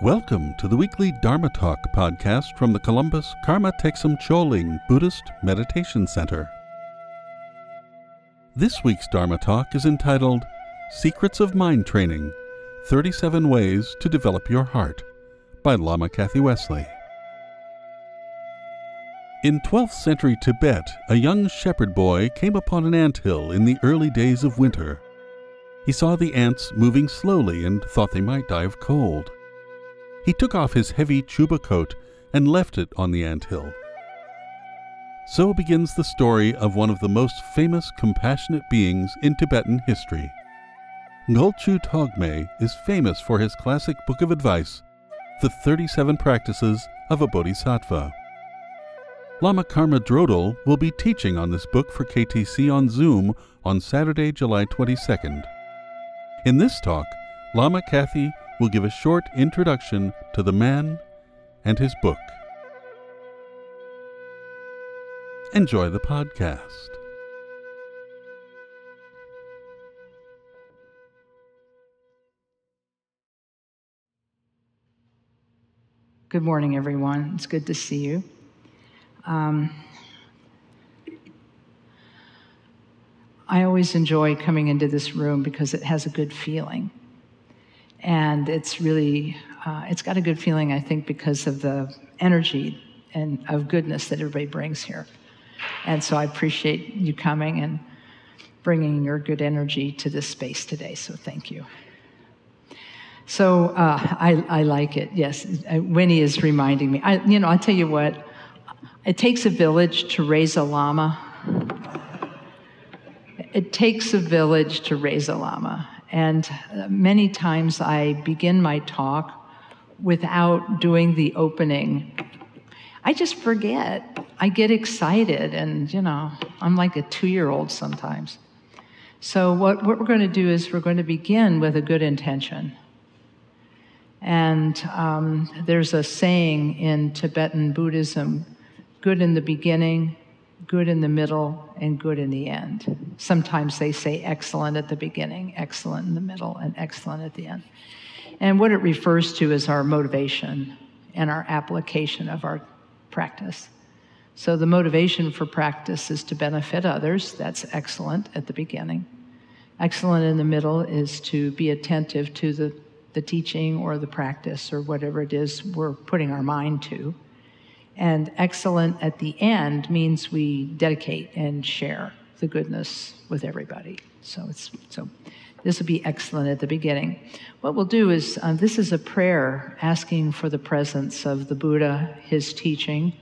Welcome to the weekly Dharma Talk podcast from the Columbus Karma Thegsum Choling Buddhist Meditation Center. This week's Dharma Talk is entitled Secrets of Mind Training 37 Ways to Develop Your Heart by Lama Kathy Wesley. In 12th century Tibet, a young shepherd boy came upon an ant hill in the early days of winter. He saw the ants moving slowly and thought they might die of cold. He took off his heavy chuba coat and left it on the ant hill. So begins the story of one of the most famous compassionate beings in Tibetan history. Ngulchu Togme is famous for his classic book of advice, The 37 Practices of a Bodhisattva. Lama Karma Drodul will be teaching on this book for KTC on Zoom on Saturday, July 22nd. In this talk, Lama Kathy will give a short introduction to the man and his book. Enjoy the podcast. Good morning, everyone. It's good to see you. Um, I always enjoy coming into this room because it has a good feeling and it's really uh, it's got a good feeling i think because of the energy and of goodness that everybody brings here. And so i appreciate you coming and bringing your good energy to this space today so thank you. So uh, I, I like it yes. Uh, winnie is reminding me. I, you know i'll tell you what it takes a village to raise a llama. It takes a village to raise a lama and many times I begin my talk without doing the opening. I just forget. I get excited, and you know, I'm like a two year old sometimes. So, what, what we're going to do is we're going to begin with a good intention. And um, there's a saying in Tibetan Buddhism good in the beginning, good in the middle, and good in the end. Sometimes they say excellent at the beginning, excellent in the middle, and excellent at the end. And what it refers to is our motivation and our application of our practice. So the motivation for practice is to benefit others. That's excellent at the beginning. Excellent in the middle is to be attentive to the, the teaching or the practice or whatever it is we're putting our mind to. And excellent at the end means we dedicate and share the goodness with everybody. So it's so this will be excellent at the beginning. What we'll do is uh, this is a prayer asking for the presence of the Buddha, his teaching,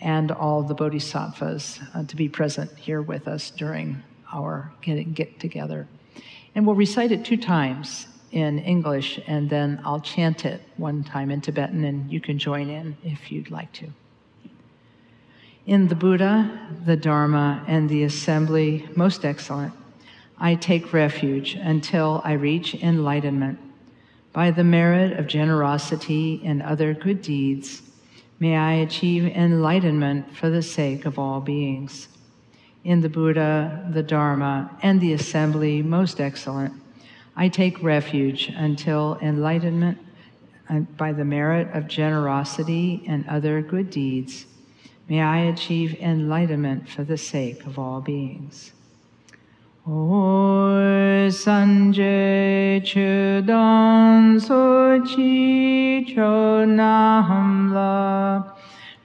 and all the bodhisattvas uh, to be present here with us during our get together. And we'll recite it two times in English, and then I'll chant it one time in Tibetan, and you can join in if you'd like to. In the Buddha, the Dharma, and the assembly, most excellent, I take refuge until I reach enlightenment. By the merit of generosity and other good deeds, may I achieve enlightenment for the sake of all beings. In the Buddha, the Dharma, and the assembly, most excellent, I take refuge until enlightenment uh, by the merit of generosity and other good deeds May I achieve enlightenment for the sake of all beings. O Sanjay Chudan Sochi Chonahamla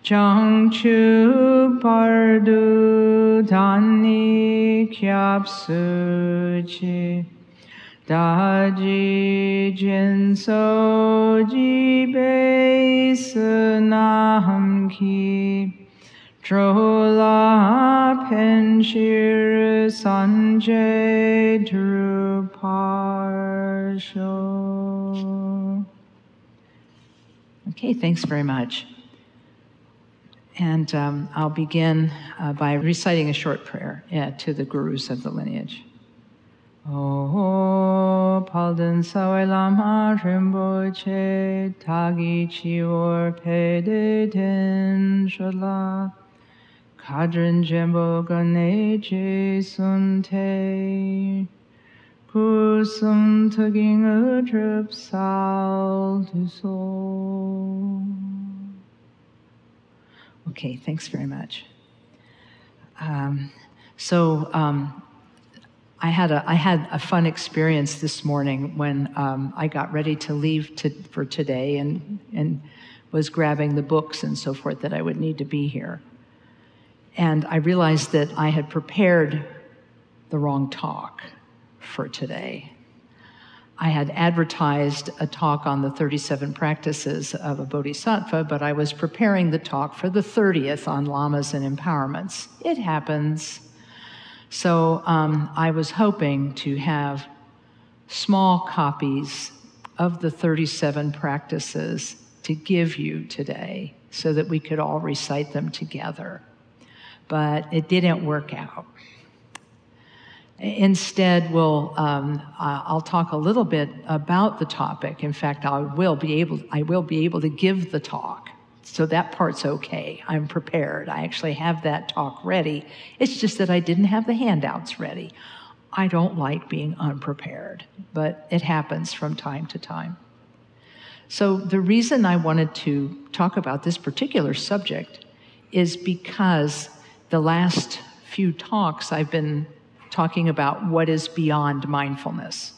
Changchu Pardu Dhani Kyapsuchi Daji Jinso Jibe Sunaham Drola Penshir Sanjay Druparsho. Okay, thanks very much. And um, I'll begin uh, by reciting a short prayer yeah, to the gurus of the lineage. Oh, sawai lama tagi. Kadrin Jembo Gane Je Sunte taking a south to Seoul. Okay, thanks very much. Um, so um, I had a I had a fun experience this morning when um, I got ready to leave to, for today and and was grabbing the books and so forth that I would need to be here. And I realized that I had prepared the wrong talk for today. I had advertised a talk on the 37 practices of a bodhisattva, but I was preparing the talk for the 30th on lamas and empowerments. It happens. So um, I was hoping to have small copies of the 37 practices to give you today so that we could all recite them together. But it didn't work out. Instead, we'll, um, I'll talk a little bit about the topic. In fact, I will be able, I will be able to give the talk. So that part's okay. I'm prepared. I actually have that talk ready. It's just that I didn't have the handouts ready. I don't like being unprepared, but it happens from time to time. So, the reason I wanted to talk about this particular subject is because the last few talks I've been talking about what is beyond mindfulness.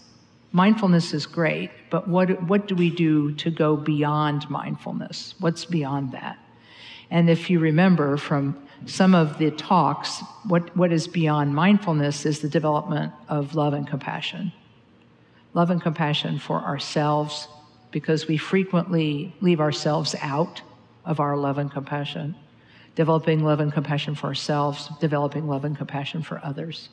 Mindfulness is great, but what, what do we do to go beyond mindfulness? What's beyond that? And if you remember from some of the talks, what, what is beyond mindfulness is the development of love and compassion. Love and compassion for ourselves, because we frequently leave ourselves out of our love and compassion. Developing love and compassion for ourselves, developing love and compassion for others.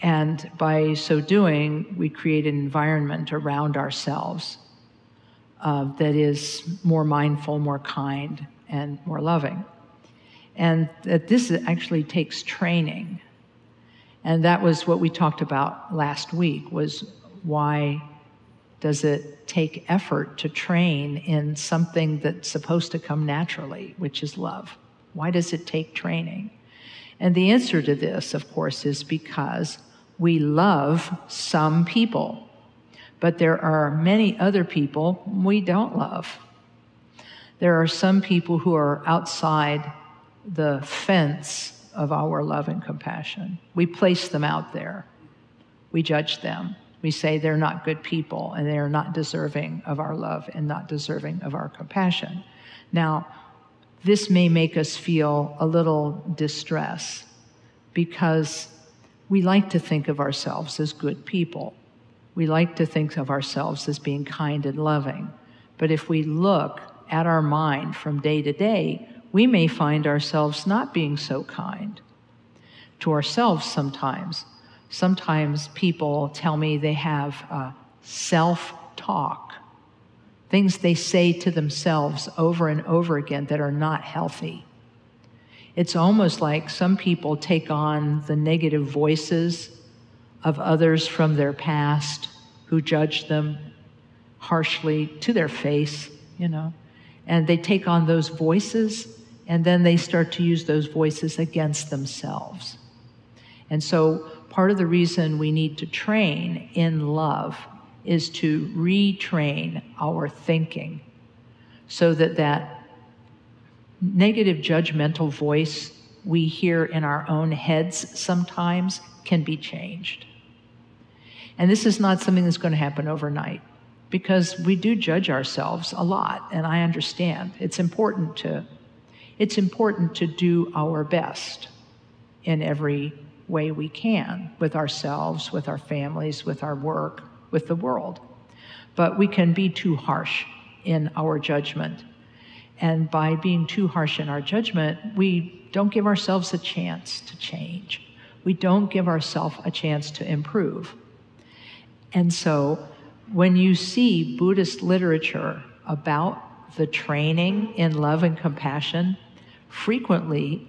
And by so doing, we create an environment around ourselves uh, that is more mindful, more kind, and more loving. And that this actually takes training. And that was what we talked about last week was why does it take effort to train in something that's supposed to come naturally, which is love? Why does it take training? And the answer to this, of course, is because we love some people, but there are many other people we don't love. There are some people who are outside the fence of our love and compassion. We place them out there, we judge them. We say they're not good people and they are not deserving of our love and not deserving of our compassion. Now, this may make us feel a little distress because we like to think of ourselves as good people. We like to think of ourselves as being kind and loving. But if we look at our mind from day to day, we may find ourselves not being so kind to ourselves sometimes. Sometimes people tell me they have uh, self talk, things they say to themselves over and over again that are not healthy. It's almost like some people take on the negative voices of others from their past who judge them harshly to their face, you know, and they take on those voices and then they start to use those voices against themselves. And so, part of the reason we need to train in love is to retrain our thinking so that that negative judgmental voice we hear in our own heads sometimes can be changed. And this is not something that's going to happen overnight because we do judge ourselves a lot and I understand it's important to it's important to do our best in every way we can with ourselves, with our families, with our work, with the world. But we can be too harsh in our judgment and by being too harsh in our judgment, we don't give ourselves a chance to change. We don't give ourselves a chance to improve. And so, when you see Buddhist literature about the training in love and compassion, frequently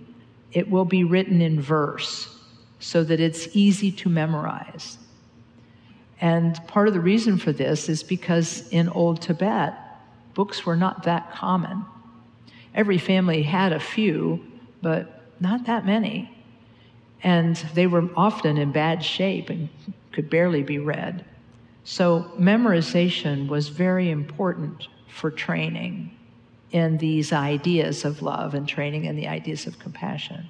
it will be written in verse so that it's easy to memorize. And part of the reason for this is because in Old Tibet, books were not that common. Every family had a few, but not that many. And they were often in bad shape and could barely be read. So, memorization was very important for training in these ideas of love and training in the ideas of compassion.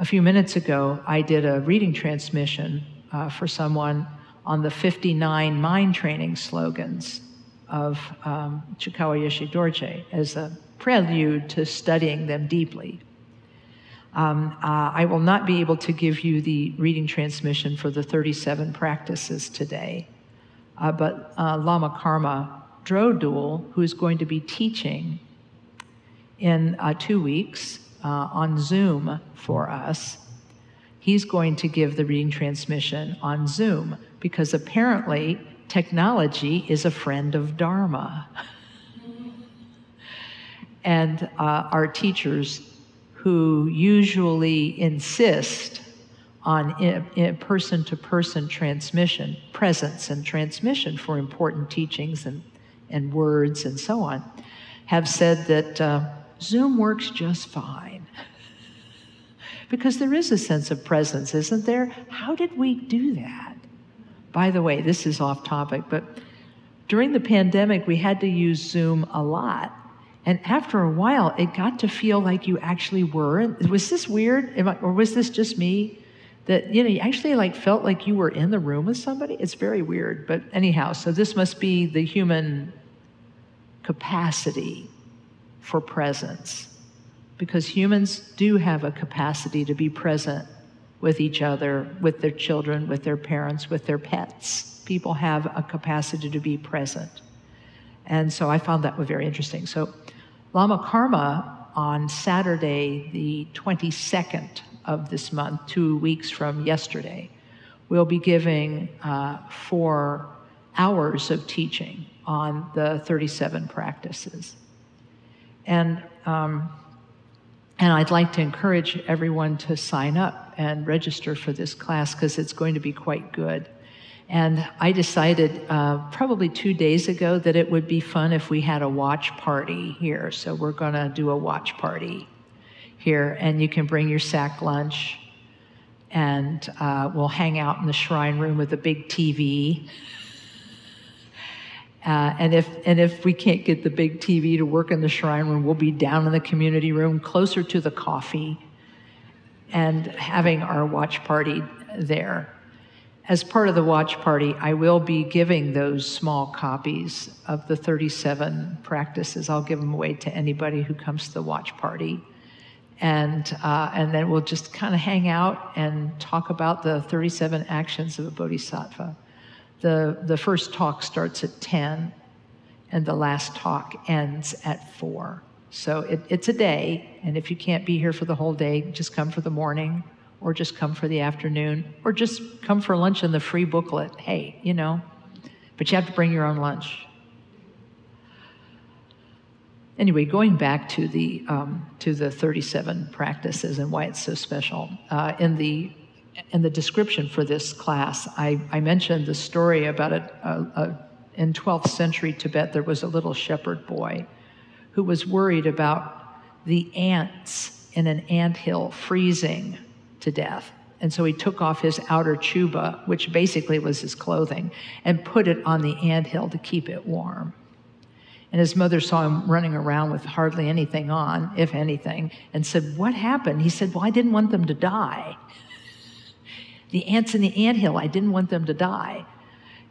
A few minutes ago, I did a reading transmission uh, for someone on the 59 mind training slogans of um, Chekawa Yeshe Dorje as a prelude to studying them deeply. Um, uh, I will not be able to give you the reading transmission for the 37 practices today, uh, but uh, Lama Karma Drodul, who is going to be teaching in uh, two weeks uh, on Zoom for us, he's going to give the reading transmission on Zoom because apparently technology is a friend of Dharma. and uh, our teachers who usually insist on person to person transmission, presence and transmission for important teachings and, and words and so on, have said that uh, Zoom works just fine. Because there is a sense of presence, isn't there? How did we do that? By the way, this is off topic, but during the pandemic, we had to use Zoom a lot. And after a while, it got to feel like you actually were. Was this weird? I, or was this just me? That, you know, you actually like felt like you were in the room with somebody? It's very weird. But anyhow, so this must be the human capacity for presence. Because humans do have a capacity to be present with each other, with their children, with their parents, with their pets. People have a capacity to be present. And so I found that very interesting. So Lama Karma on Saturday, the 22nd of this month, two weeks from yesterday, will be giving uh, four hours of teaching on the 37 practices. And um, and I'd like to encourage everyone to sign up and register for this class because it's going to be quite good. And I decided uh, probably two days ago that it would be fun if we had a watch party here. So we're going to do a watch party here, and you can bring your sack lunch, and uh, we'll hang out in the shrine room with a big TV. Uh, and if and if we can't get the big TV to work in the shrine room, we'll be down in the community room, closer to the coffee, and having our watch party there. As part of the watch party, I will be giving those small copies of the 37 practices. I'll give them away to anybody who comes to the watch party. And, uh, and then we'll just kind of hang out and talk about the 37 actions of a bodhisattva. The, the first talk starts at 10, and the last talk ends at 4. So it, it's a day, and if you can't be here for the whole day, just come for the morning, or just come for the afternoon, or just come for lunch in the free booklet. Hey, you know, but you have to bring your own lunch. Anyway, going back to the um, to the 37 practices and why it's so special. Uh, in the in the description for this class, I, I mentioned the story about a, a, a, in 12th century Tibet, there was a little shepherd boy who was worried about the ants in an ant hill freezing to death. And so he took off his outer chuba, which basically was his clothing, and put it on the ant hill to keep it warm. And his mother saw him running around with hardly anything on, if anything, and said, What happened? He said, Well, I didn't want them to die the ants in the ant hill, I didn't want them to die.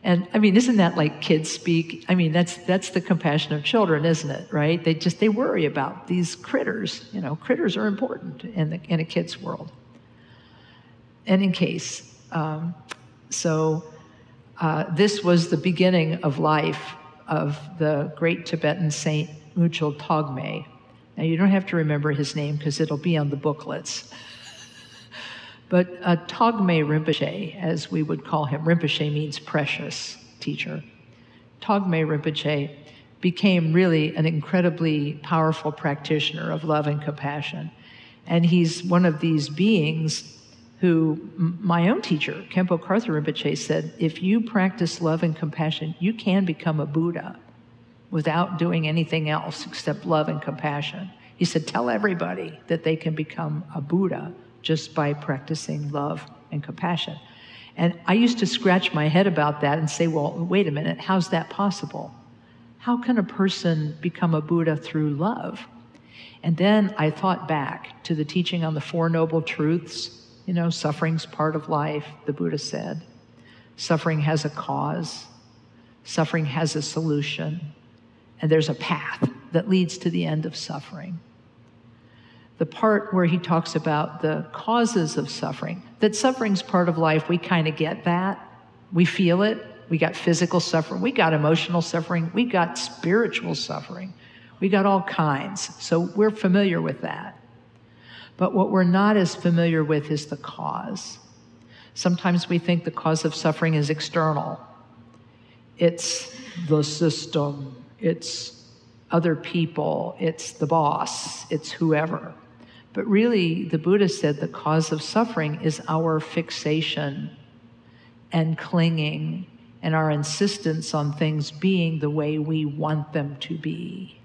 And I mean, isn't that like kids speak? I mean, that's that's the compassion of children, isn't it? Right? They just they worry about these critters. You know, critters are important in the in a kid's world. And in case, um, so uh, this was the beginning of life of the great Tibetan saint Ngulchu Togme. Now you don't have to remember his name because it'll be on the booklets. But uh, Togme Rinpoche, as we would call him, Rinpoche means precious teacher. Togme Rinpoche became really an incredibly powerful practitioner of love and compassion. And he's one of these beings who my own teacher, Khenpo Karthar Rinpoche, said if you practice love and compassion, you can become a Buddha without doing anything else except love and compassion. He said, tell everybody that they can become a Buddha just by practicing love and compassion. And I used to scratch my head about that and say, well, wait a minute, how's that possible? How can a person become a Buddha through love? And then I thought back to the teaching on the Four Noble Truths. You know, suffering's part of life, the Buddha said. Suffering has a cause, suffering has a solution, and there's a path that leads to the end of suffering. The part where he talks about the causes of suffering, that suffering's part of life, we kind of get that. We feel it. We got physical suffering, we got emotional suffering, we got spiritual suffering, we got all kinds. So we're familiar with that. But what we're not as familiar with is the cause. Sometimes we think the cause of suffering is external. It's the system, it's other people, it's the boss, it's whoever. But really, the Buddha said the cause of suffering is our fixation and clinging and our insistence on things being the way we want them to be.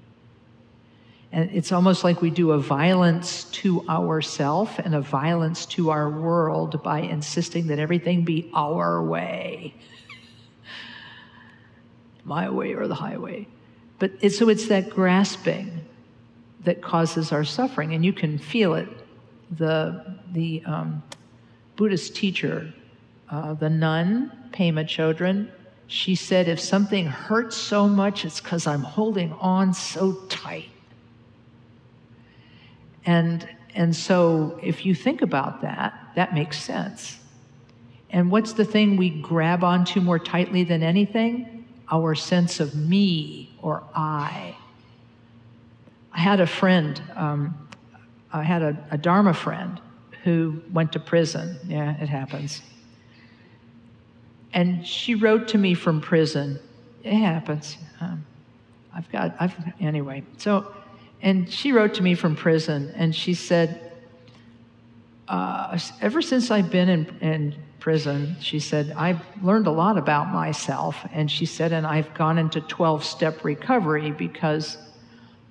And it's almost like we do a violence to ourself and a violence to our world by insisting that everything be our way. My way or the highway. But so it's that grasping that causes our suffering, and you can feel it. The, the um, Buddhist teacher, uh, the nun, Pema Chodron, she said, if something hurts so much, it's because I'm holding on so tight. And, and so if you think about that, that makes sense. And what's the thing we grab onto more tightly than anything? Our sense of me or I. I had a friend, um, I had a, a Dharma friend who went to prison. Yeah, it happens. And she wrote to me from prison. It happens. Um, I've got, I've, anyway. So and she wrote to me from prison and she said, uh, Ever since I've been in, in prison, she said, I've learned a lot about myself. And she said, and I've gone into 12 step recovery because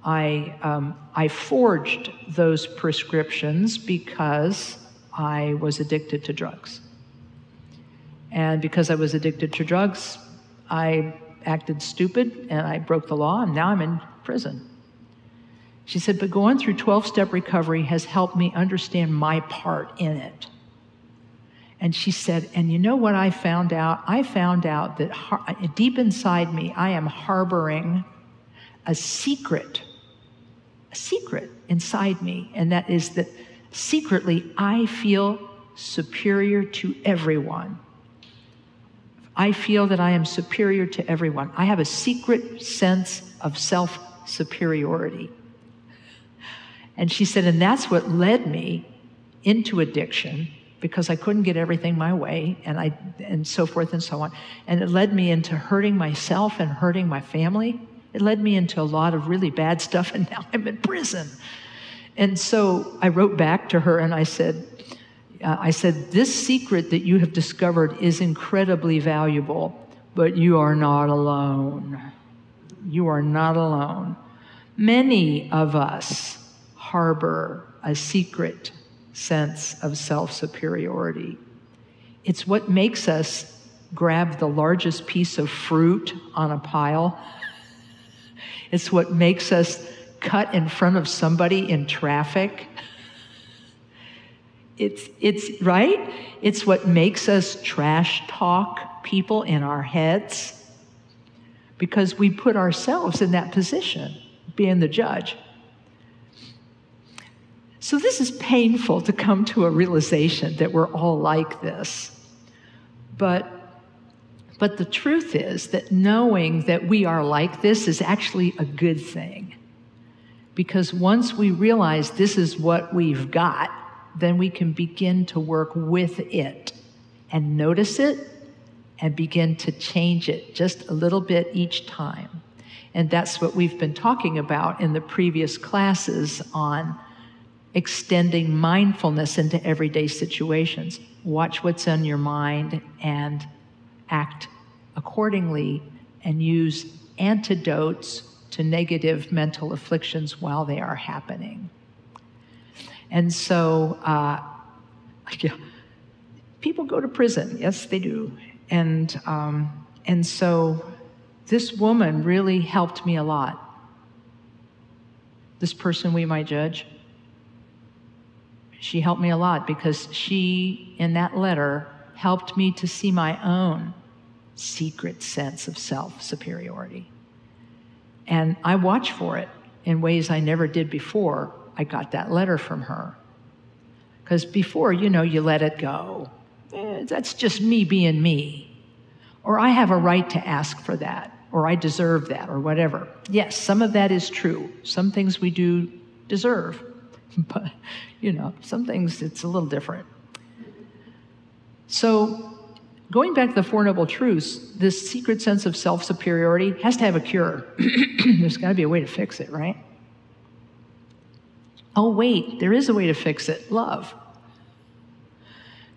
I, um, I forged those prescriptions because I was addicted to drugs. And because I was addicted to drugs, I acted stupid and I broke the law, and now I'm in prison. She said, but going through 12 step recovery has helped me understand my part in it. And she said, and you know what I found out? I found out that deep inside me, I am harboring a secret, a secret inside me. And that is that secretly I feel superior to everyone. I feel that I am superior to everyone. I have a secret sense of self superiority. And she said, and that's what led me into addiction because I couldn't get everything my way and I and so forth and so on. And it led me into hurting myself and hurting my family. It led me into a lot of really bad stuff and now I'm in prison. And so I wrote back to her and I said, uh, I said, this secret that you have discovered is incredibly valuable, but you are not alone. You are not alone. Many of us harbor a secret sense of self superiority. It's what makes us grab the largest piece of fruit on a pile. It's what makes us cut in front of somebody in traffic. It's, it's right. It's what makes us trash talk people in our heads because we put ourselves in that position, being the judge. So, this is painful to come to a realization that we're all like this. But, but the truth is that knowing that we are like this is actually a good thing. Because once we realize this is what we've got, then we can begin to work with it and notice it and begin to change it just a little bit each time. And that's what we've been talking about in the previous classes on extending mindfulness into everyday situations. Watch what's on your mind and act accordingly and use antidotes to negative mental afflictions while they are happening. And so, uh, yeah, people go to prison. Yes, they do. And, um, and so this woman really helped me a lot. This person we might judge. She helped me a lot because she, in that letter, helped me to see my own secret sense of self superiority. And I watch for it in ways I never did before I got that letter from her. Because before, you know, you let it go. Eh, that's just me being me. Or I have a right to ask for that, or I deserve that, or whatever. Yes, some of that is true. Some things we do deserve. But, you know, some things it's a little different. So, going back to the Four Noble Truths, this secret sense of self superiority has to have a cure. There's got to be a way to fix it, right? Oh, wait, there is a way to fix it love.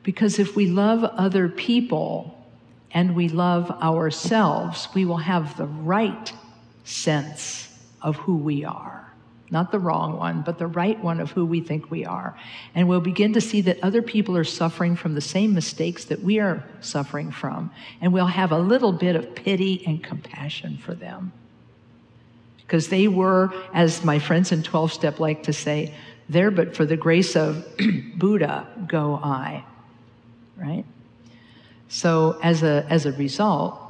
Because if we love other people and we love ourselves, we will have the right sense of who we are. Not the wrong one, but the right one of who we think we are. And we'll begin to see that other people are suffering from the same mistakes that we are suffering from. And we'll have a little bit of pity and compassion for them. Because they were, as my friends in 12 step like to say, there but for the grace of Buddha go I right? So as a, as a result,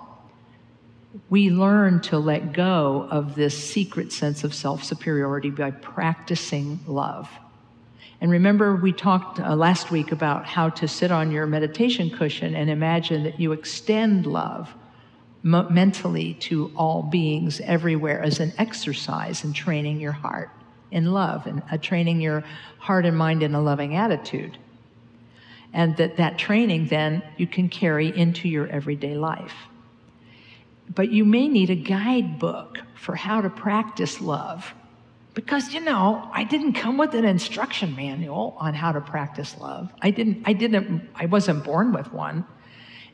we learn to let go of this secret sense of self superiority by practicing love. And remember, we talked uh, last week about how to sit on your meditation cushion and imagine that you extend love mentally to all beings everywhere as an exercise in training your heart in love and uh, training your heart and mind in a loving attitude and that that training then you can carry into your everyday life. But you may need a guidebook for how to practice love. Because you know, I didn't come with an instruction manual on how to practice love. I didn't I didn't I wasn't born with one.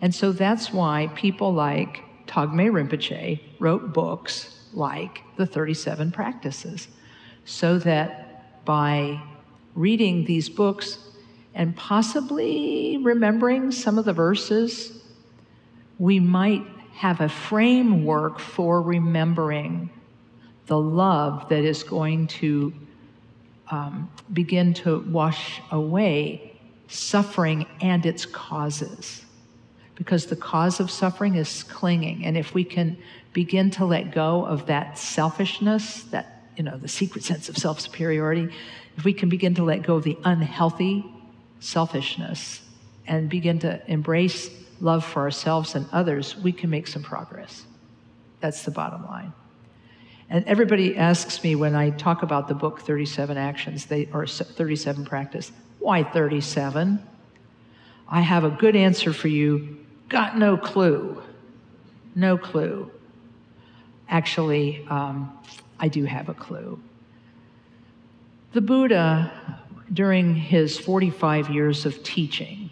And so that's why people like Togme Rinpoche wrote books like the 37 practices so that by reading these books and possibly remembering some of the verses, we might have a framework for remembering the love that is going to um, begin to wash away suffering and its causes. Because the cause of suffering is clinging. And if we can begin to let go of that selfishness, that, you know, the secret sense of self superiority, if we can begin to let go of the unhealthy selfishness and begin to embrace love for ourselves and others, we can make some progress. That's the bottom line. And everybody asks me when I talk about the book 37 Actions, they, or 37 Practice, why 37? I have a good answer for you. Got no clue. No clue. Actually, um, I do have a clue. The Buddha during his 45 years of teaching,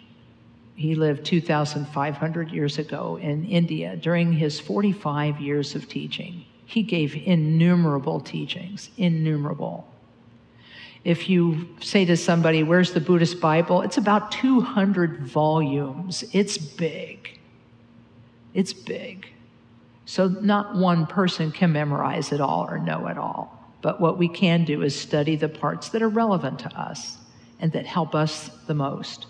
he lived 2,500 years ago in India. During his 45 years of teaching, he gave innumerable teachings, innumerable. If you say to somebody, Where's the Buddhist Bible? It's about 200 volumes. It's big. It's big. So, not one person can memorize it all or know it all. But what we can do is study the parts that are relevant to us and that help us the most.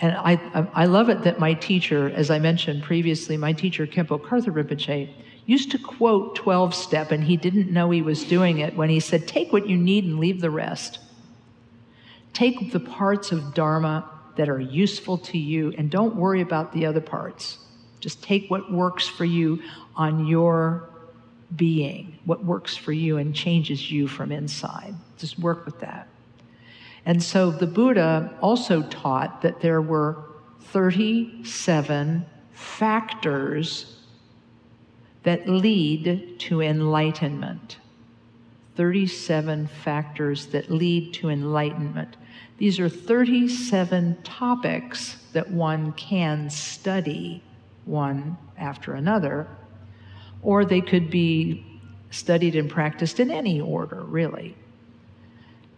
And I, I love it that my teacher, as I mentioned previously, my teacher, Khenpo Karthar Rinpoche, used to quote 12 step, and he didn't know he was doing it when he said, Take what you need and leave the rest. Take the parts of Dharma that are useful to you and don't worry about the other parts. Just take what works for you on your being, what works for you and changes you from inside. Just work with that. And so the Buddha also taught that there were 37 factors that lead to enlightenment. 37 factors that lead to enlightenment. These are 37 topics that one can study one after another or they could be studied and practiced in any order, really.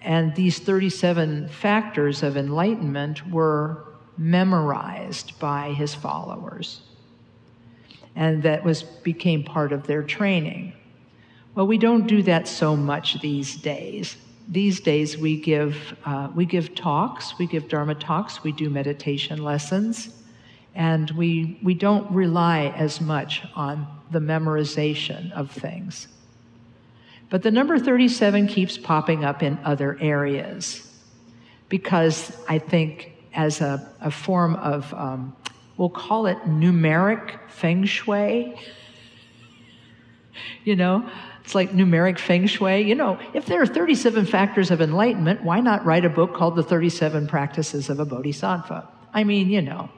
And these 37 factors of enlightenment were memorized by his followers. And that was became part of their training. Well, we don't do that so much these days. These days, we give, uh, we give talks, we give Dharma talks, we do meditation lessons, and we, we don't rely as much on the memorization of things. But the number 37 keeps popping up in other areas because I think, as a, a form of, um, we'll call it numeric feng shui. You know, it's like numeric feng shui. You know, if there are 37 factors of enlightenment, why not write a book called The 37 Practices of a Bodhisattva? I mean, you know,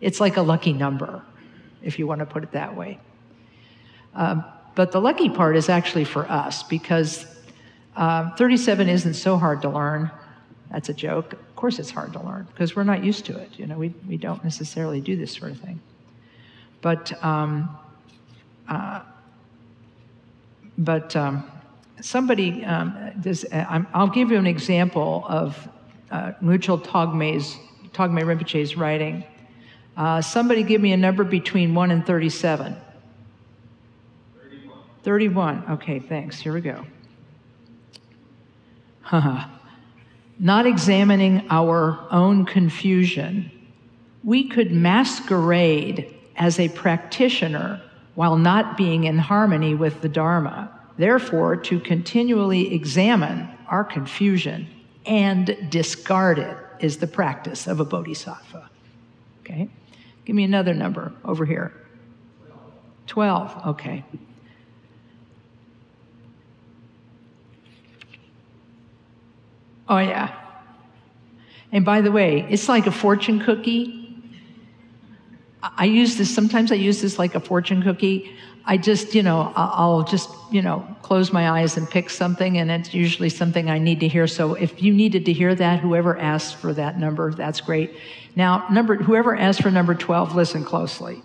it's like a lucky number, if you want to put it that way. Um, but the lucky part is actually for us because um, 37 isn't so hard to learn. That's a joke. Of course, it's hard to learn because we're not used to it. You know, we, we don't necessarily do this sort of thing. But, um, uh, but um, somebody, um, this, uh, I'll give you an example of uh, Ngulchu Togme's, Togme Rinpoche's writing. Uh, somebody give me a number between 1 and 37. 31. Okay, thanks. Here we go. Not examining our own confusion, we could masquerade as a practitioner while not being in harmony with the Dharma. Therefore, to continually examine our confusion and discard it is the practice of a bodhisattva. Okay? Give me another number over here. 12. Okay. Oh, yeah. And by the way, it's like a fortune cookie. I use this, sometimes I use this like a fortune cookie. I just, you know, I'll just, you know, close my eyes and pick something, and it's usually something I need to hear. So if you needed to hear that, whoever asked for that number, that's great. Now, number, whoever asked for number 12, listen closely.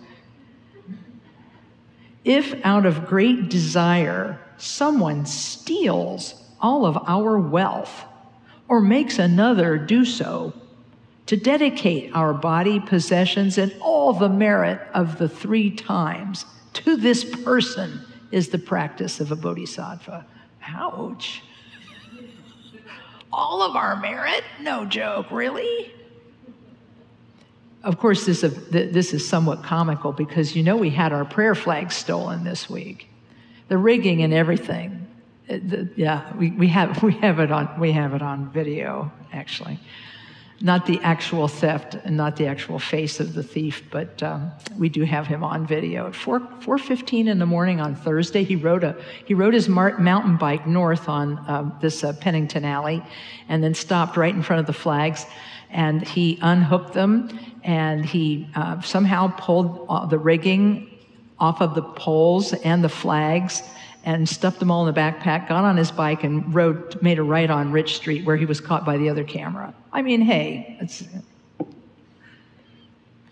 If out of great desire someone steals all of our wealth, or makes another do so, to dedicate our body, possessions, and all the merit of the three times to this person is the practice of a bodhisattva. Ouch. all of our merit? No joke, really? Of course, this, this is somewhat comical because you know we had our prayer flags stolen this week. The rigging and everything the, yeah, we, we, have, we, have it on, we have it on video, actually. Not the actual theft and not the actual face of the thief, but um, we do have him on video. At 4, 4.15 in the morning on Thursday, he rode, a, he rode his mountain bike north on um, this uh, Pennington Alley and then stopped right in front of the flags and he unhooked them and he uh, somehow pulled uh, the rigging off of the poles and the flags and stuffed them all in the backpack, got on his bike, and rode, made a right on Rich Street where he was caught by the other camera. I mean, hey,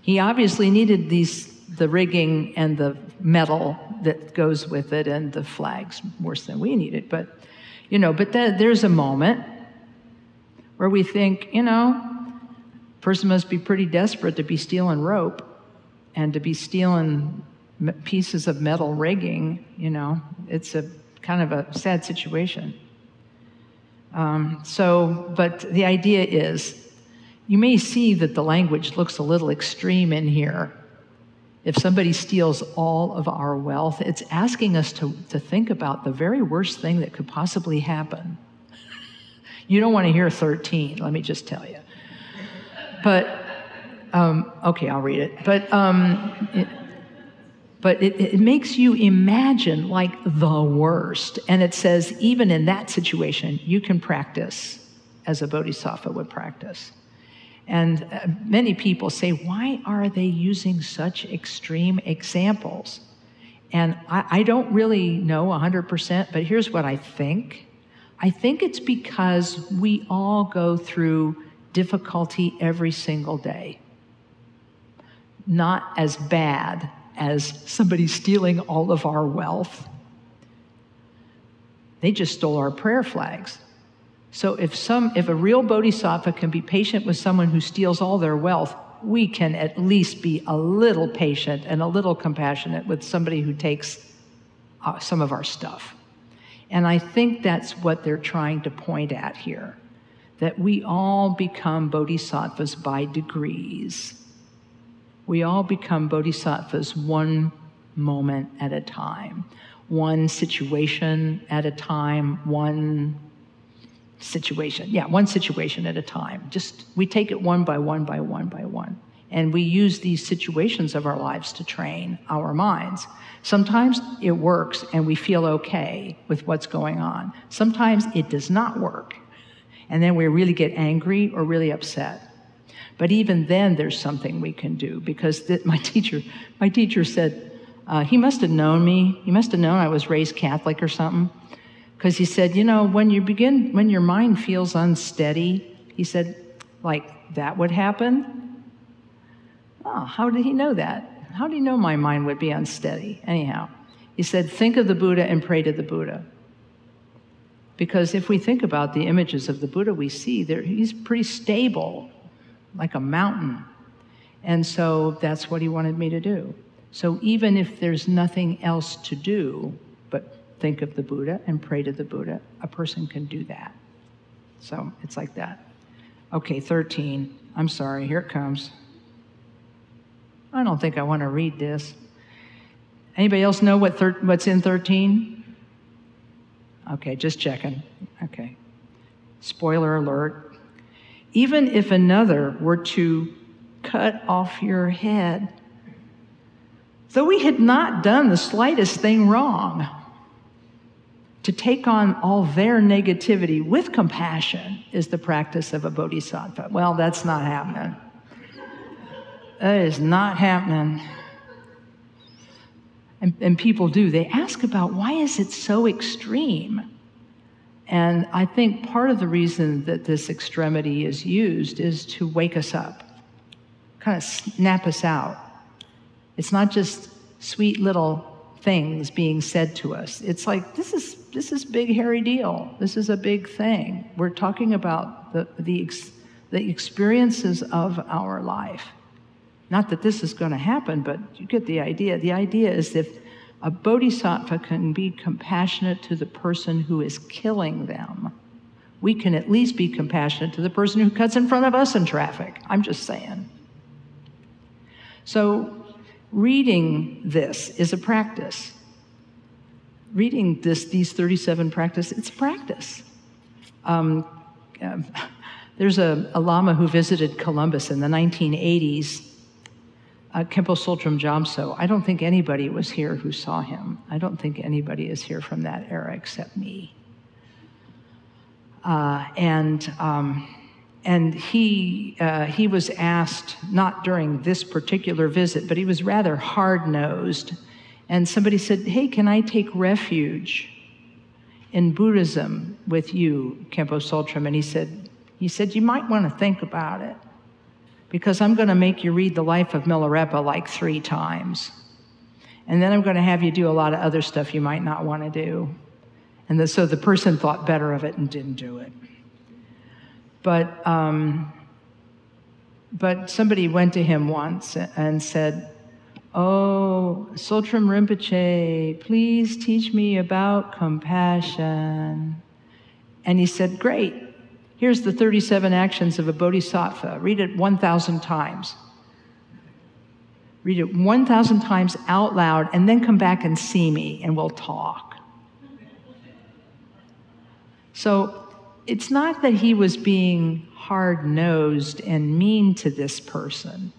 he obviously needed these the rigging and the metal that goes with it and the flags worse than we needed. But you know, but th- there's a moment where we think, you know, person must be pretty desperate to be stealing rope and to be stealing pieces of metal rigging, you know, it's a kind of a sad situation. Um, so, but the idea is you may see that the language looks a little extreme in here. If somebody steals all of our wealth, it's asking us to, to think about the very worst thing that could possibly happen. You don't want to hear 13, let me just tell you. But, um, okay, I'll read it. But um, it, but it, it, makes you imagine like the worst. And it says, even in that situation, you can practice as a bodhisattva would practice. And uh, many people say, why are they using such extreme examples? And I, I don't really know 100%, but here's what I think I think it's because we all go through difficulty every single day. Not as bad as somebody stealing all of our wealth. They just stole our prayer flags. So if some if a real bodhisattva can be patient with someone who steals all their wealth, we can at least be a little patient and a little compassionate with somebody who takes uh, some of our stuff. And I think that's what they're trying to point at here that we all become bodhisattvas by degrees. We all become bodhisattvas one moment at a time, one situation at a time, one situation. Yeah, one situation at a time. Just we take it one by one by one by one. And we use these situations of our lives to train our minds. Sometimes it works and we feel okay with what's going on. Sometimes it does not work. And then we really get angry or really upset. But even then, there's something we can do because th- my teacher, my teacher said, uh, he must have known me. He must have known I was raised Catholic or something. Because he said, you know, when you begin, when your mind feels unsteady, he said, like that would happen. Oh, how did he know that? How did he know my mind would be unsteady? Anyhow, he said, think of the Buddha and pray to the Buddha. Because if we think about the images of the Buddha we see, he's pretty stable, like a mountain. And so that's what he wanted me to do. So even if there's nothing else to do but think of the Buddha and pray to the Buddha, a person can do that. So it's like that. Okay, 13. I'm sorry, here it comes. I don't think I want to read this. Anybody else know what thir- what's in 13? Okay, just checking. Okay. Spoiler alert. Even if another were to cut off your head, though we had not done the slightest thing wrong, to take on all their negativity with compassion is the practice of a bodhisattva. Well, that's not happening. That is not happening. And, and people do. They ask about why is it so extreme? And I think part of the reason that this extremity is used is to wake us up, kind of snap us out. It's not just sweet little things being said to us. It's like this is this is big hairy deal. This is a big thing. We're talking about the the the experiences of our life. Not that this is going to happen, but you get the idea. The idea is if a bodhisattva can be compassionate to the person who is killing them, we can at least be compassionate to the person who cuts in front of us in traffic. I'm just saying. So, reading this is a practice. Reading this, these 37 practices, it's practice. Um, there's a, a Lama who visited Columbus in the 1980s uh, Khenpo Tsultrim Gyamtso, I don't think anybody was here who saw him. I don't think anybody is here from that era except me. Uh, and um, and he uh, he was asked not during this particular visit, but he was rather hard nosed. And somebody said, "Hey, can I take refuge in Buddhism with you, Khenpo Tsultrim?" And he said, "He said you might want to think about it." Because I'm going to make you read the life of Milarepa like three times. And then I'm going to have you do a lot of other stuff you might not want to do. And the, so the person thought better of it and didn't do it. But, um, but somebody went to him once and said, Oh, Tsultrim Rinpoche, please teach me about compassion. And he said, Great. Here's the 37 actions of a bodhisattva. Read it 1,000 times. Read it 1,000 times out loud, and then come back and see me, and we'll talk. So it's not that he was being hard nosed and mean to this person.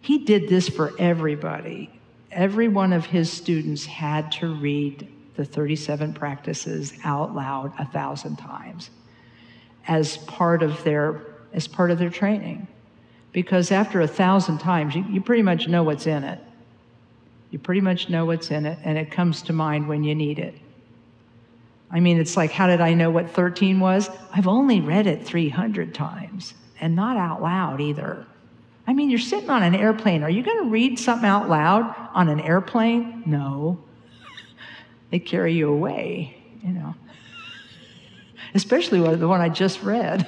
He did this for everybody. Every one of his students had to read the 37 practices out loud a thousand times as part of their as part of their training. Because after a thousand times you, you pretty much know what's in it. You pretty much know what's in it and it comes to mind when you need it. I mean it's like how did i know what 13 was? I've only read it 300 times and not out loud either. I mean you're sitting on an airplane. Are you going to read something out loud on an airplane? No. They carry you away you know especially the one I just read.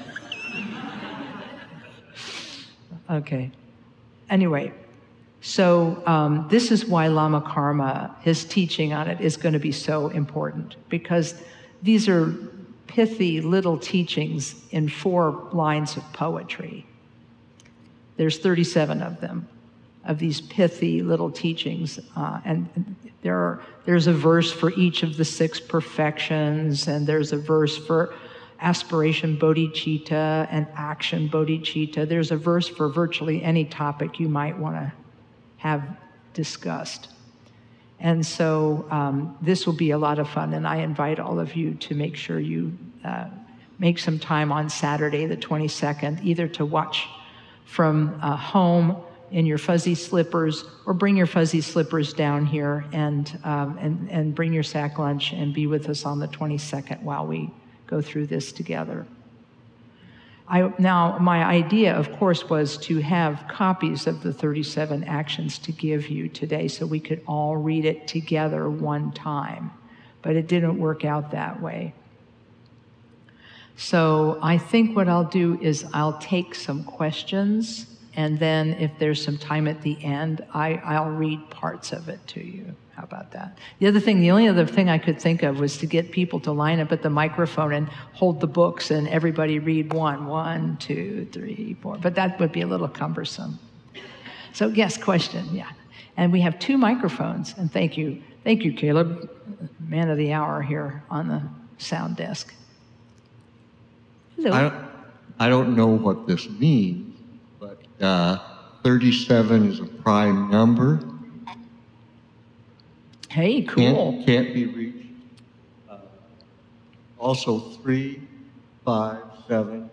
okay. anyway, so um, this is why Lama Karma, his teaching on it, is going to be so important because these are pithy little teachings in four lines of poetry. There's 37 of them, of these pithy little teachings, uh, and there are, there's a verse for each of the six perfections, and there's a verse for aspiration bodhicitta and action bodhicitta. There's a verse for virtually any topic you might want to have discussed. And so um, this will be a lot of fun, and I invite all of you to make sure you uh, make some time on Saturday, the 22nd, either to watch from uh, home in your fuzzy slippers or bring your fuzzy slippers down here and, um, and, and bring your sack lunch and be with us on the 22nd while we go through this together. I, now, my idea, of course, was to have copies of the 37 actions to give you today so we could all read it together one time, but it didn't work out that way. So I think what I'll do is I'll take some questions, and then if there's some time at the end, I, I'll read parts of it to you. How about that? The other thing, the only other thing I could think of was to get people to line up at the microphone and hold the books and everybody read one, one, two, three, four. But that would be a little cumbersome. So, yes, question, yeah. And we have two microphones, and thank you. Thank you, Caleb, man of the hour here on the sound desk. Hello. I don't, I don't know what this means, 37 is a prime number. Hey, cool. Can't, can't be reached. Uh, also, 3, 5, 7,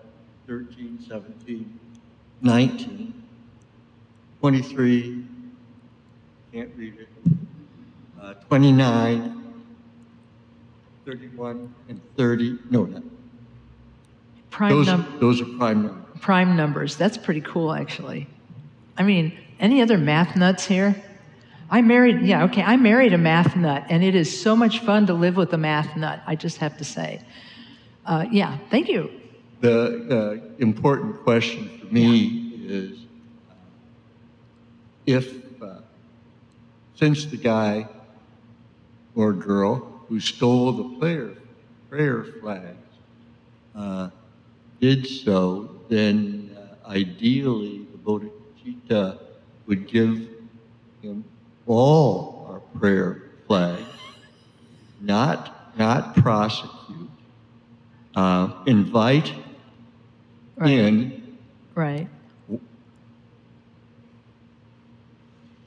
13, 17, 19, 23, can't read it, uh, 29, 31, and 30. No, not. Prime, Those, num- those are prime numbers. Prime numbers. That's pretty cool, actually. I mean, any other math nuts here? I married, yeah, okay, I married a math nut, and it is so much fun to live with a math nut, I just have to say. Uh, yeah, thank you. The uh, important question for me is uh, if, uh, since the guy or girl who stole the prayer, prayer flags uh, did so, then uh, ideally the bodhicitta would give him all our prayer flags, not, not prosecute, uh, invite Right. in. Right.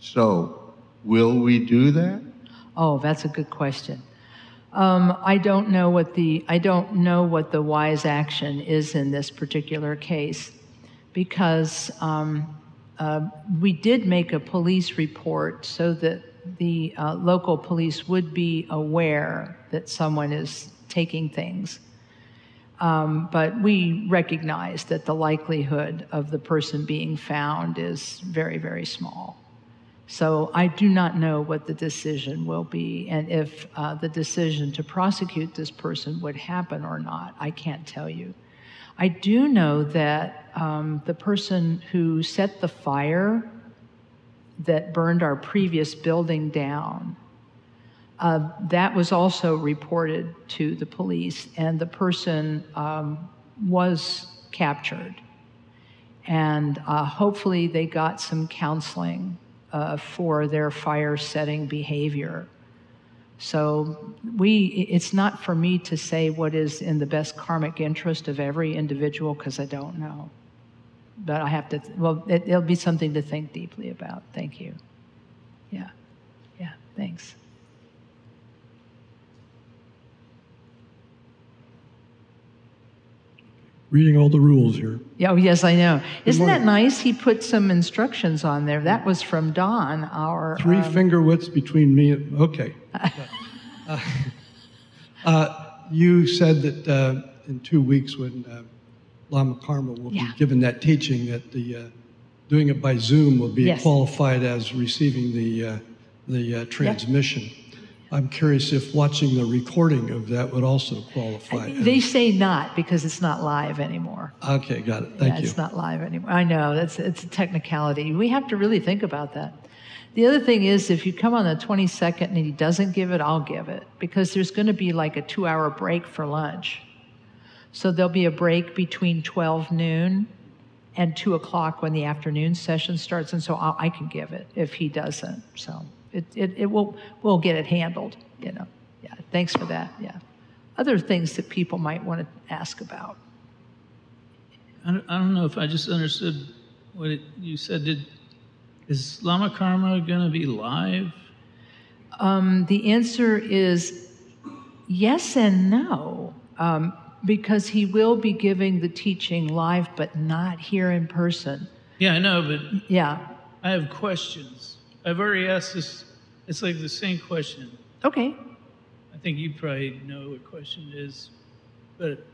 So, will we do that? Oh, that's a good question. Um, I don't know what the I don't know what the wise action is in this particular case, because um, uh, we did make a police report so that the uh, local police would be aware that someone is taking things. Um, but we recognize that the likelihood of the person being found is very, very small. So I do not know what the decision will be, and if uh, the decision to prosecute this person would happen or not, I can't tell you. I do know that um, the person who set the fire that burned our previous building down, uh, that was also reported to the police, and the person um, was captured. And uh, hopefully, they got some counseling uh, for their fire setting behavior. So we, it's not for me to say what is in the best karmic interest of every individual because I don't know. But I have to, well, it, it'll be something to think deeply about. Thank you. Yeah. Yeah. Thanks. Reading all the rules here. Oh, yes, I know. Isn't that nice? He put some instructions on there. That was from Don, our. Three um, finger widths between me and, okay. Uh, uh, you said that uh, in two weeks when uh, Lama Karma will Yeah. be given that teaching, that the uh, doing it by Zoom will be Yes. qualified as receiving the, uh, the uh, transmission. I'm curious if watching the recording of that would also qualify. They say not because it's not live anymore. Okay, got it. Thank yeah, you. It's not live anymore. I know that's it's a technicality. We have to really think about that. The other thing is, if you come on the 22nd and he doesn't give it, I'll give it because there's going to be like a two-hour break for lunch. So there'll be a break between 12 noon and 2 o'clock when the afternoon session starts, and so I'll, I can give it if he doesn't. So it, it, it will we'll get it handled. You know. Yeah. Thanks for that. Yeah. Other things that people might want to ask about. I don't, I don't know if I just understood what it, you said. Did is Lama Karma going to be live? Um, the answer is yes and no, um, because he will be giving the teaching live, but not here in person. Yeah, I know, but Yeah. I have questions. I've already asked this. It's like the same question. Okay. I think you probably know what question it is, but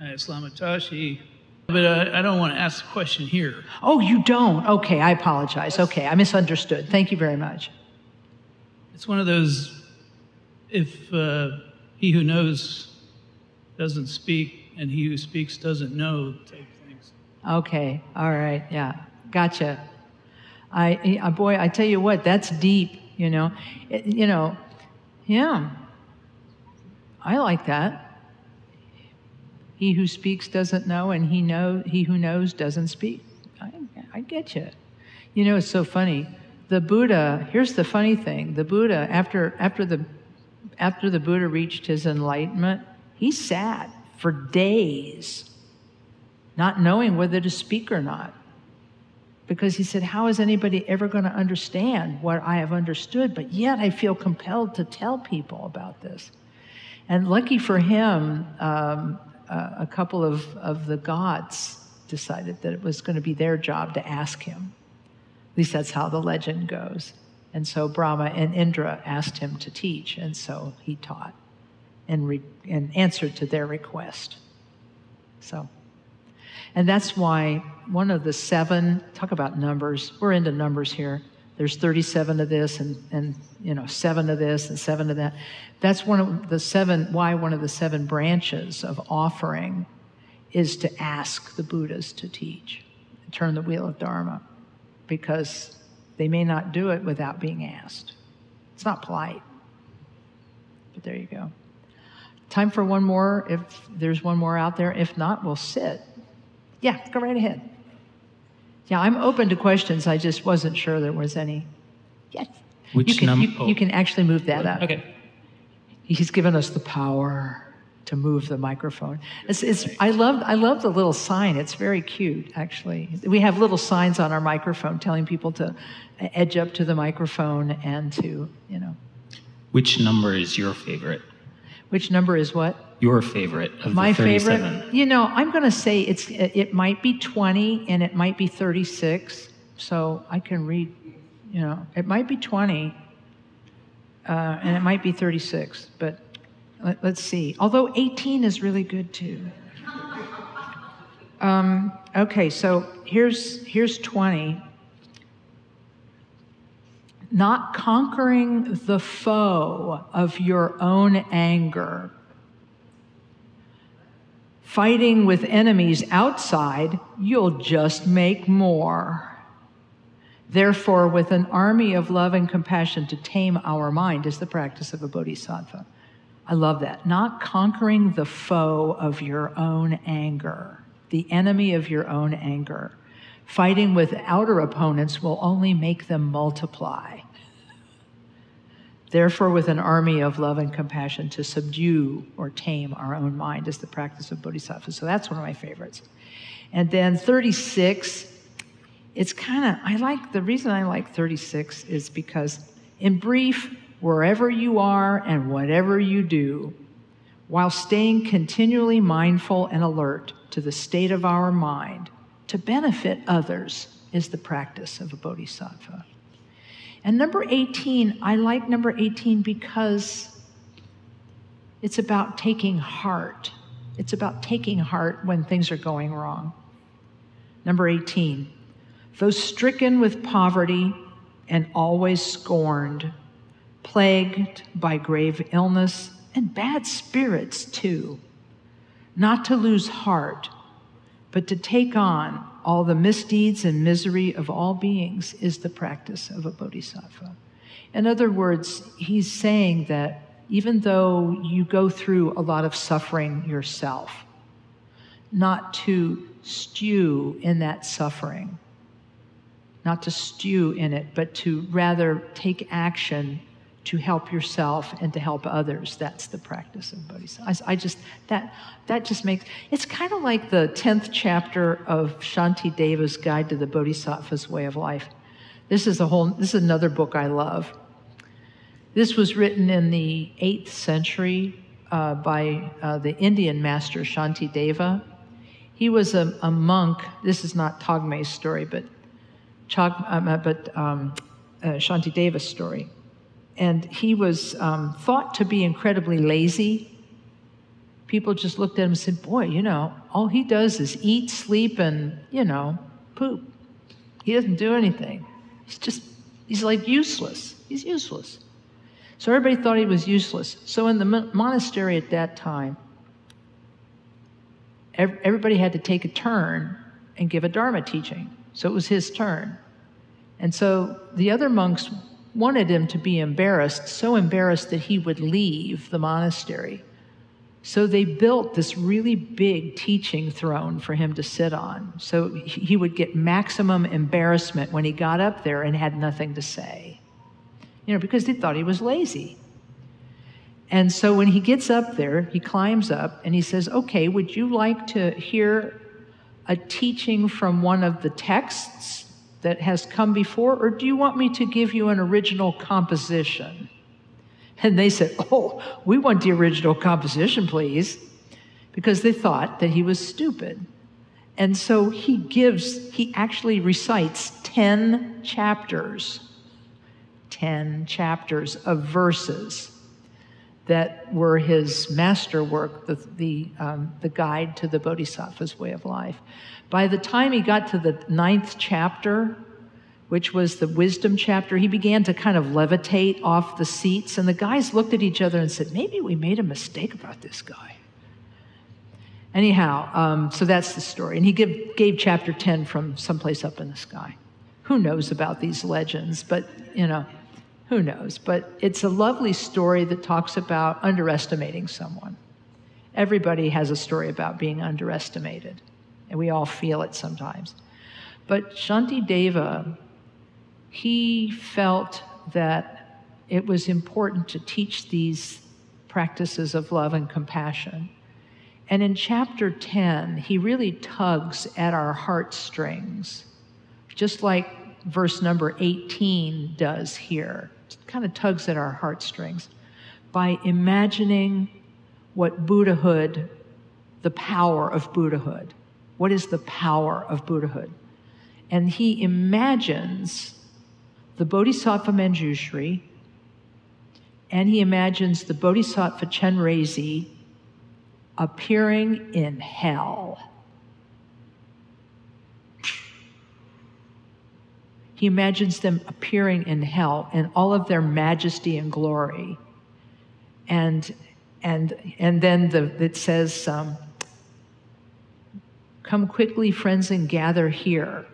I asked Lamatashi, but I, I don't want to ask the question here. Oh, you don't? Okay, I apologize. Okay, I misunderstood. Thank you very much. It's one of those if uh, he who knows doesn't speak and he who speaks doesn't know type things. Okay, all right, yeah, gotcha. I, eh, I boy, I tell you what, that's deep. You know, It- you know, yeah. I like that. He who speaks doesn't know, and he know he who knows doesn't speak. I, I get you. You know, it's so funny. The Buddha. Here's the funny thing: the Buddha, after after the after the Buddha reached his enlightenment, he sat for days, not knowing whether to speak or not because he said, How is anybody ever going to understand what I have understood? But yet I feel compelled to tell people about this. And lucky for him, um, uh, a couple of, of the gods decided that it was going to be their job to ask him. At least that's how the legend goes. And so Brahma and Indra asked him to teach, and so he taught and, re- and answered to their request. So. And that's why one of the seven, talk about numbers, we're into numbers here. There's 37 of this and, and you know, seven of this and seven of that. That's one of the seven, why one of the seven branches of offering is to ask the Buddhas to teach, turn the wheel of Dharma, because they may not do it without being asked. It's not polite. But there you go. Time for one more, if there's one more out there. If not, we'll sit. Yeah, go right ahead. Yeah, I'm open to questions. I just wasn't sure there was any. Yes. Which you can, num- you, oh. you can actually move that up. Okay. He's given us the power to move the microphone. It's, it's, I, love, I love the little sign. It's very cute, actually. We have little signs on our microphone telling people to edge up to the microphone and to, you know. Which number is your favorite? Which number is what? Your favorite of My the 37? favorite, you know, I'm going to say it's it might be 20 and it might be 36. So I can read, you know, it might be 20 uh, and it might be 36. But let, us see. Although 18 is really good too. Um, okay, so here's here's 20. Not conquering the foe of your own anger fighting with enemies outside, you'll just make more. Therefore, with an army of love and compassion to tame our mind is the practice of a bodhisattva. I love that. Not conquering the foe of your own anger, the enemy of your own anger. Fighting with outer opponents will only make them multiply. Therefore, with an army of love and compassion to subdue or tame our own mind is the practice of bodhisattva. So that's one of my favorites. And then 36, it's kind of, I like, the reason I like 36 is because, in brief, wherever you are and whatever you do, while staying continually mindful and alert to the state of our mind to benefit others is the practice of a bodhisattva. And number 18, I like number 18 because it's about taking heart. It's about taking heart when things are going wrong. Number 18, those stricken with poverty and always scorned, plagued by grave illness and bad spirits too, not to lose heart, but to take on all the misdeeds and misery of all beings is the practice of a bodhisattva. In other words, he's saying that even though you go through a lot of suffering yourself, not to stew in that suffering, not to stew in it, but to rather take action to help yourself and to help others. That's the practice of bodhisattva. I, I just that that just makes it's kind of like the tenth chapter of Shanti Deva's Guide to the Bodhisattva's Way of Life. This is a whole. This is another book I love. This was written in the eighth century uh, by uh, the Indian master Shanti Deva. He was a, a monk. This is not Togme's story, but Chog, um, uh, but um, uh, Shanti Deva's story and he was um, thought to be incredibly lazy. People just looked at him and said, Boy, you know, all he does is eat, sleep, and, you know, poop. He doesn't do anything. He's just, he's like useless. He's useless. So everybody thought he was useless. So in the monastery at that time, everybody had to take a turn and give a Dharma teaching. So it was his turn. And so the other monks wanted him to be embarrassed, so embarrassed that he would leave the monastery. So they built this really big teaching throne for him to sit on. So he would get maximum embarrassment when he got up there and had nothing to say. You know, because they thought he was lazy. And so when he gets up there, he climbs up and he says, Okay, would you like to hear a teaching from one of the texts that has come before, or do you want me to give you an original composition? And they said, Oh, we want the original composition, please, because they thought that he was stupid. And so he gives, he actually recites 10 chapters, 10 chapters of verses that were his masterwork, the, the, um, the guide to the Bodhisattva's way of life. By the time he got to the ninth chapter, which was the wisdom chapter, he began to kind of levitate off the seats. And the guys looked at each other and said, Maybe we made a mistake about this guy. Anyhow, um, so that's the story. And he give, gave chapter 10 from someplace up in the sky. Who knows about these legends? But, you know, who knows? But it's a lovely story that talks about underestimating someone. Everybody has a story about being underestimated and we all feel it sometimes. But Shanti Deva, he felt that it was important to teach these practices of love and compassion. And in chapter 10, he really tugs at our heartstrings, just like verse number 18 does here. Kind of tugs at our heartstrings by imagining what Buddhahood, the power of Buddhahood, what is the power of Buddhahood? And he imagines the Bodhisattva Manjushri, and he imagines the Bodhisattva Chenrezi appearing in hell. He imagines them appearing in hell in all of their majesty and glory. And, and, and then the, it says, um, Come quickly, friends, and gather here.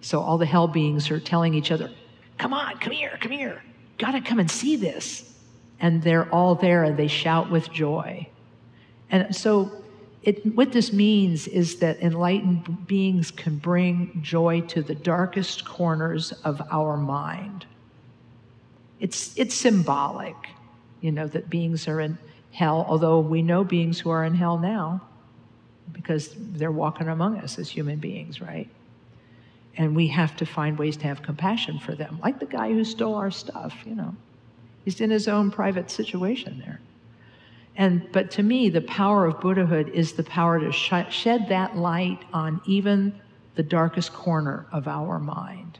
So all the hell beings are telling each other, Come on, come here, come here. Gotta come and see this. And they're all there and they shout with joy. And so it, what this means is that enlightened beings can bring joy to the darkest corners of our mind. It's, it's symbolic, you know, that beings are in hell, although we know beings who are in hell now because they're walking among us as human beings, right? And we have to find ways to have compassion for them, like the guy who stole our stuff, you know. He's in his own private situation there. And but to me, the power of Buddhahood is the power to sh- shed that light on even the darkest corner of our mind.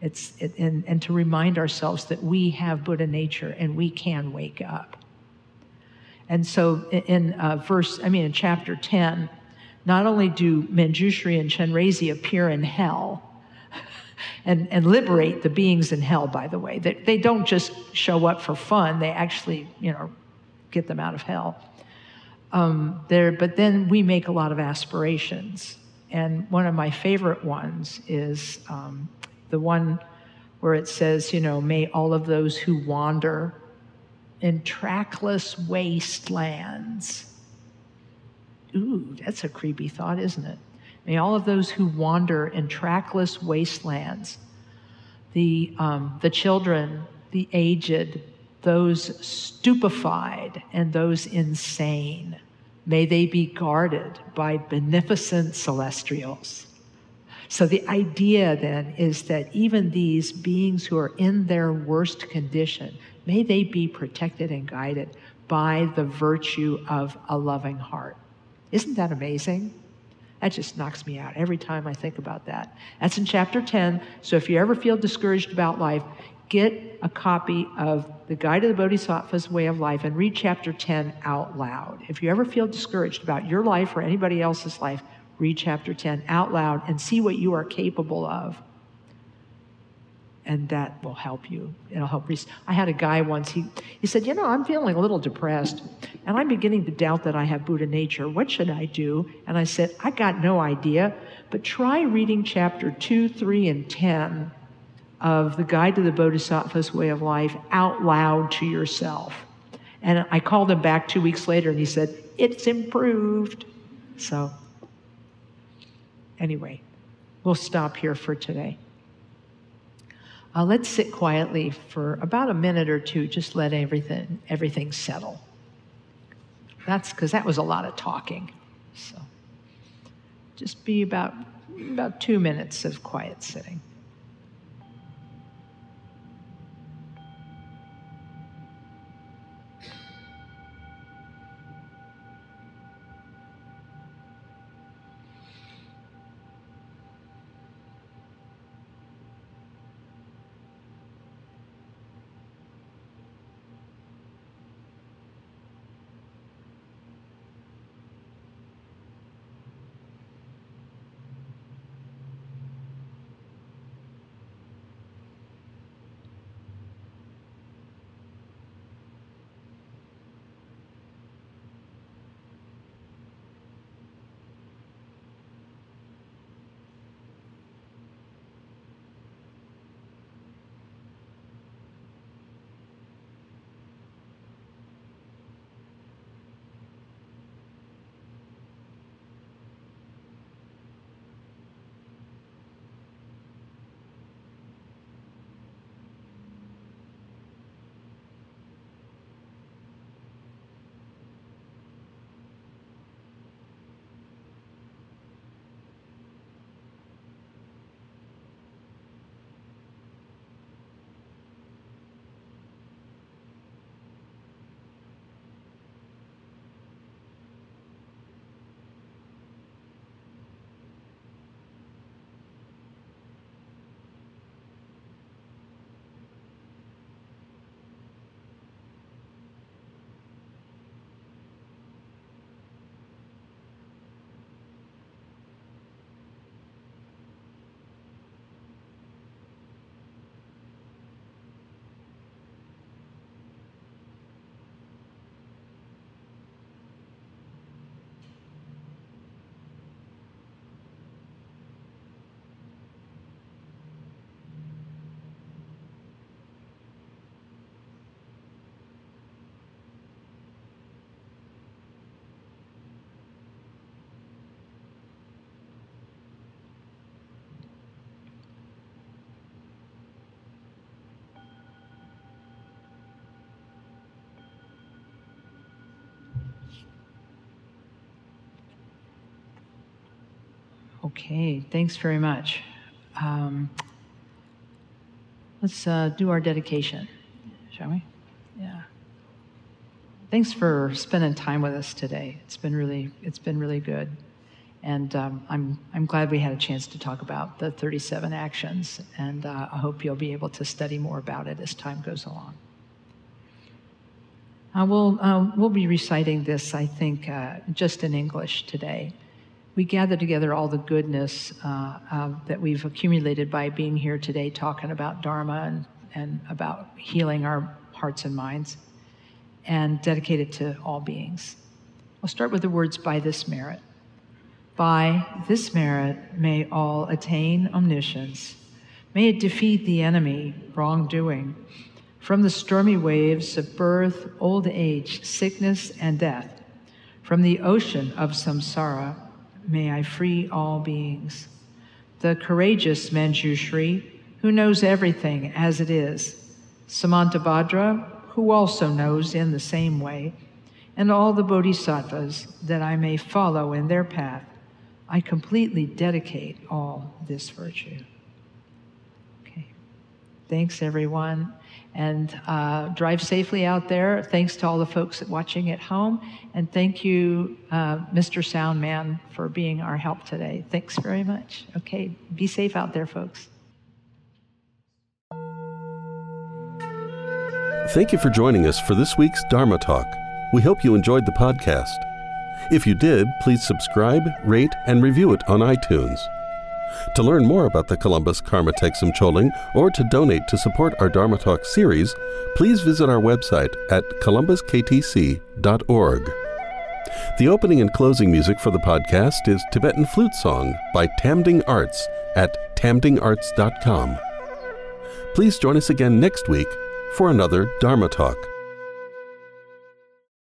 It's it, and, and to remind ourselves that we have Buddha nature and we can wake up. And so in uh, verse, I mean, in chapter 10, not only do Manjushri and Chenrezi appear in hell, and, and liberate the beings in hell, by the way. They, they don't just show up for fun, they actually, you know, get them out of hell. Um, there, but then we make a lot of aspirations. And one of my favorite ones is um, the one where it says, you know, may all of those who wander in trackless wastelands. Ooh, that's a creepy thought, isn't it? May all of those who wander in trackless wastelands, the, um, the children, the aged, those stupefied, and those insane, may they be guarded by beneficent celestials. So, the idea then is that even these beings who are in their worst condition, may they be protected and guided by the virtue of a loving heart. Isn't that amazing? That just knocks me out every time I think about that. That's in chapter 10. So if you ever feel discouraged about life, get a copy of The Guide to the Bodhisattva's Way of Life and read chapter 10 out loud. If you ever feel discouraged about your life or anybody else's life, read chapter 10 out loud and see what you are capable of and that will help you. It'll help. I had a guy once. He he said, "You know, I'm feeling a little depressed, and I'm beginning to doubt that I have Buddha nature. What should I do?" And I said, "I got no idea, but try reading chapter two, three, and ten of the Guide to the Bodhisattva's Way of Life out loud to yourself." And I called him back two weeks later, and he said, "It's improved." So, anyway, we'll stop here for today. Uh, let's sit quietly for about a minute or two, just let everything, everything settle. That's because that was a lot of talking. So just be about, about two minutes of quiet sitting. Okay, thanks very much. Um, let's uh, do our dedication, shall we? Yeah. Thanks for spending time with us today. It's been really, it's been really good, and um, I'm I'm glad we had a chance to talk about the 37 actions, and uh, I hope you'll be able to study more about it as time goes along. Uh, we'll, uh, we'll be reciting this, I think, uh, just in English today. We gather together all the goodness uh, uh, that we've accumulated by being here today talking about Dharma and, and about healing our hearts and minds and dedicate it to all beings. I'll start with the words by this merit. By this merit may all attain omniscience. May it defeat the enemy, wrongdoing. From the stormy waves of birth, old age, sickness, and death, from the ocean of samsara, may I free all beings. The courageous Manjushri, who knows everything as it is, Samantabhadra, who also knows in the same way, and all the bodhisattvas that I may follow in their path, I completely dedicate all this virtue. Okay. Thanks, everyone and uh, drive safely out there. Thanks to all the folks watching at home. And thank you, uh, Mr. Soundman, for being our help today. Thanks very much. Okay, be safe out there, folks. Thank you for joining us for this week's Dharma Talk. We hope you enjoyed the podcast. If you did, please subscribe, rate, and review it on iTunes. To learn more about the Columbus Karma Thegsum Choling or to donate to support our Dharma Talk series, please visit our website at columbusktc.org. The opening and closing music for the podcast is Tibetan Flute Song by Tamding Arts at tamdingarts.com. Please join us again next week for another Dharma Talk.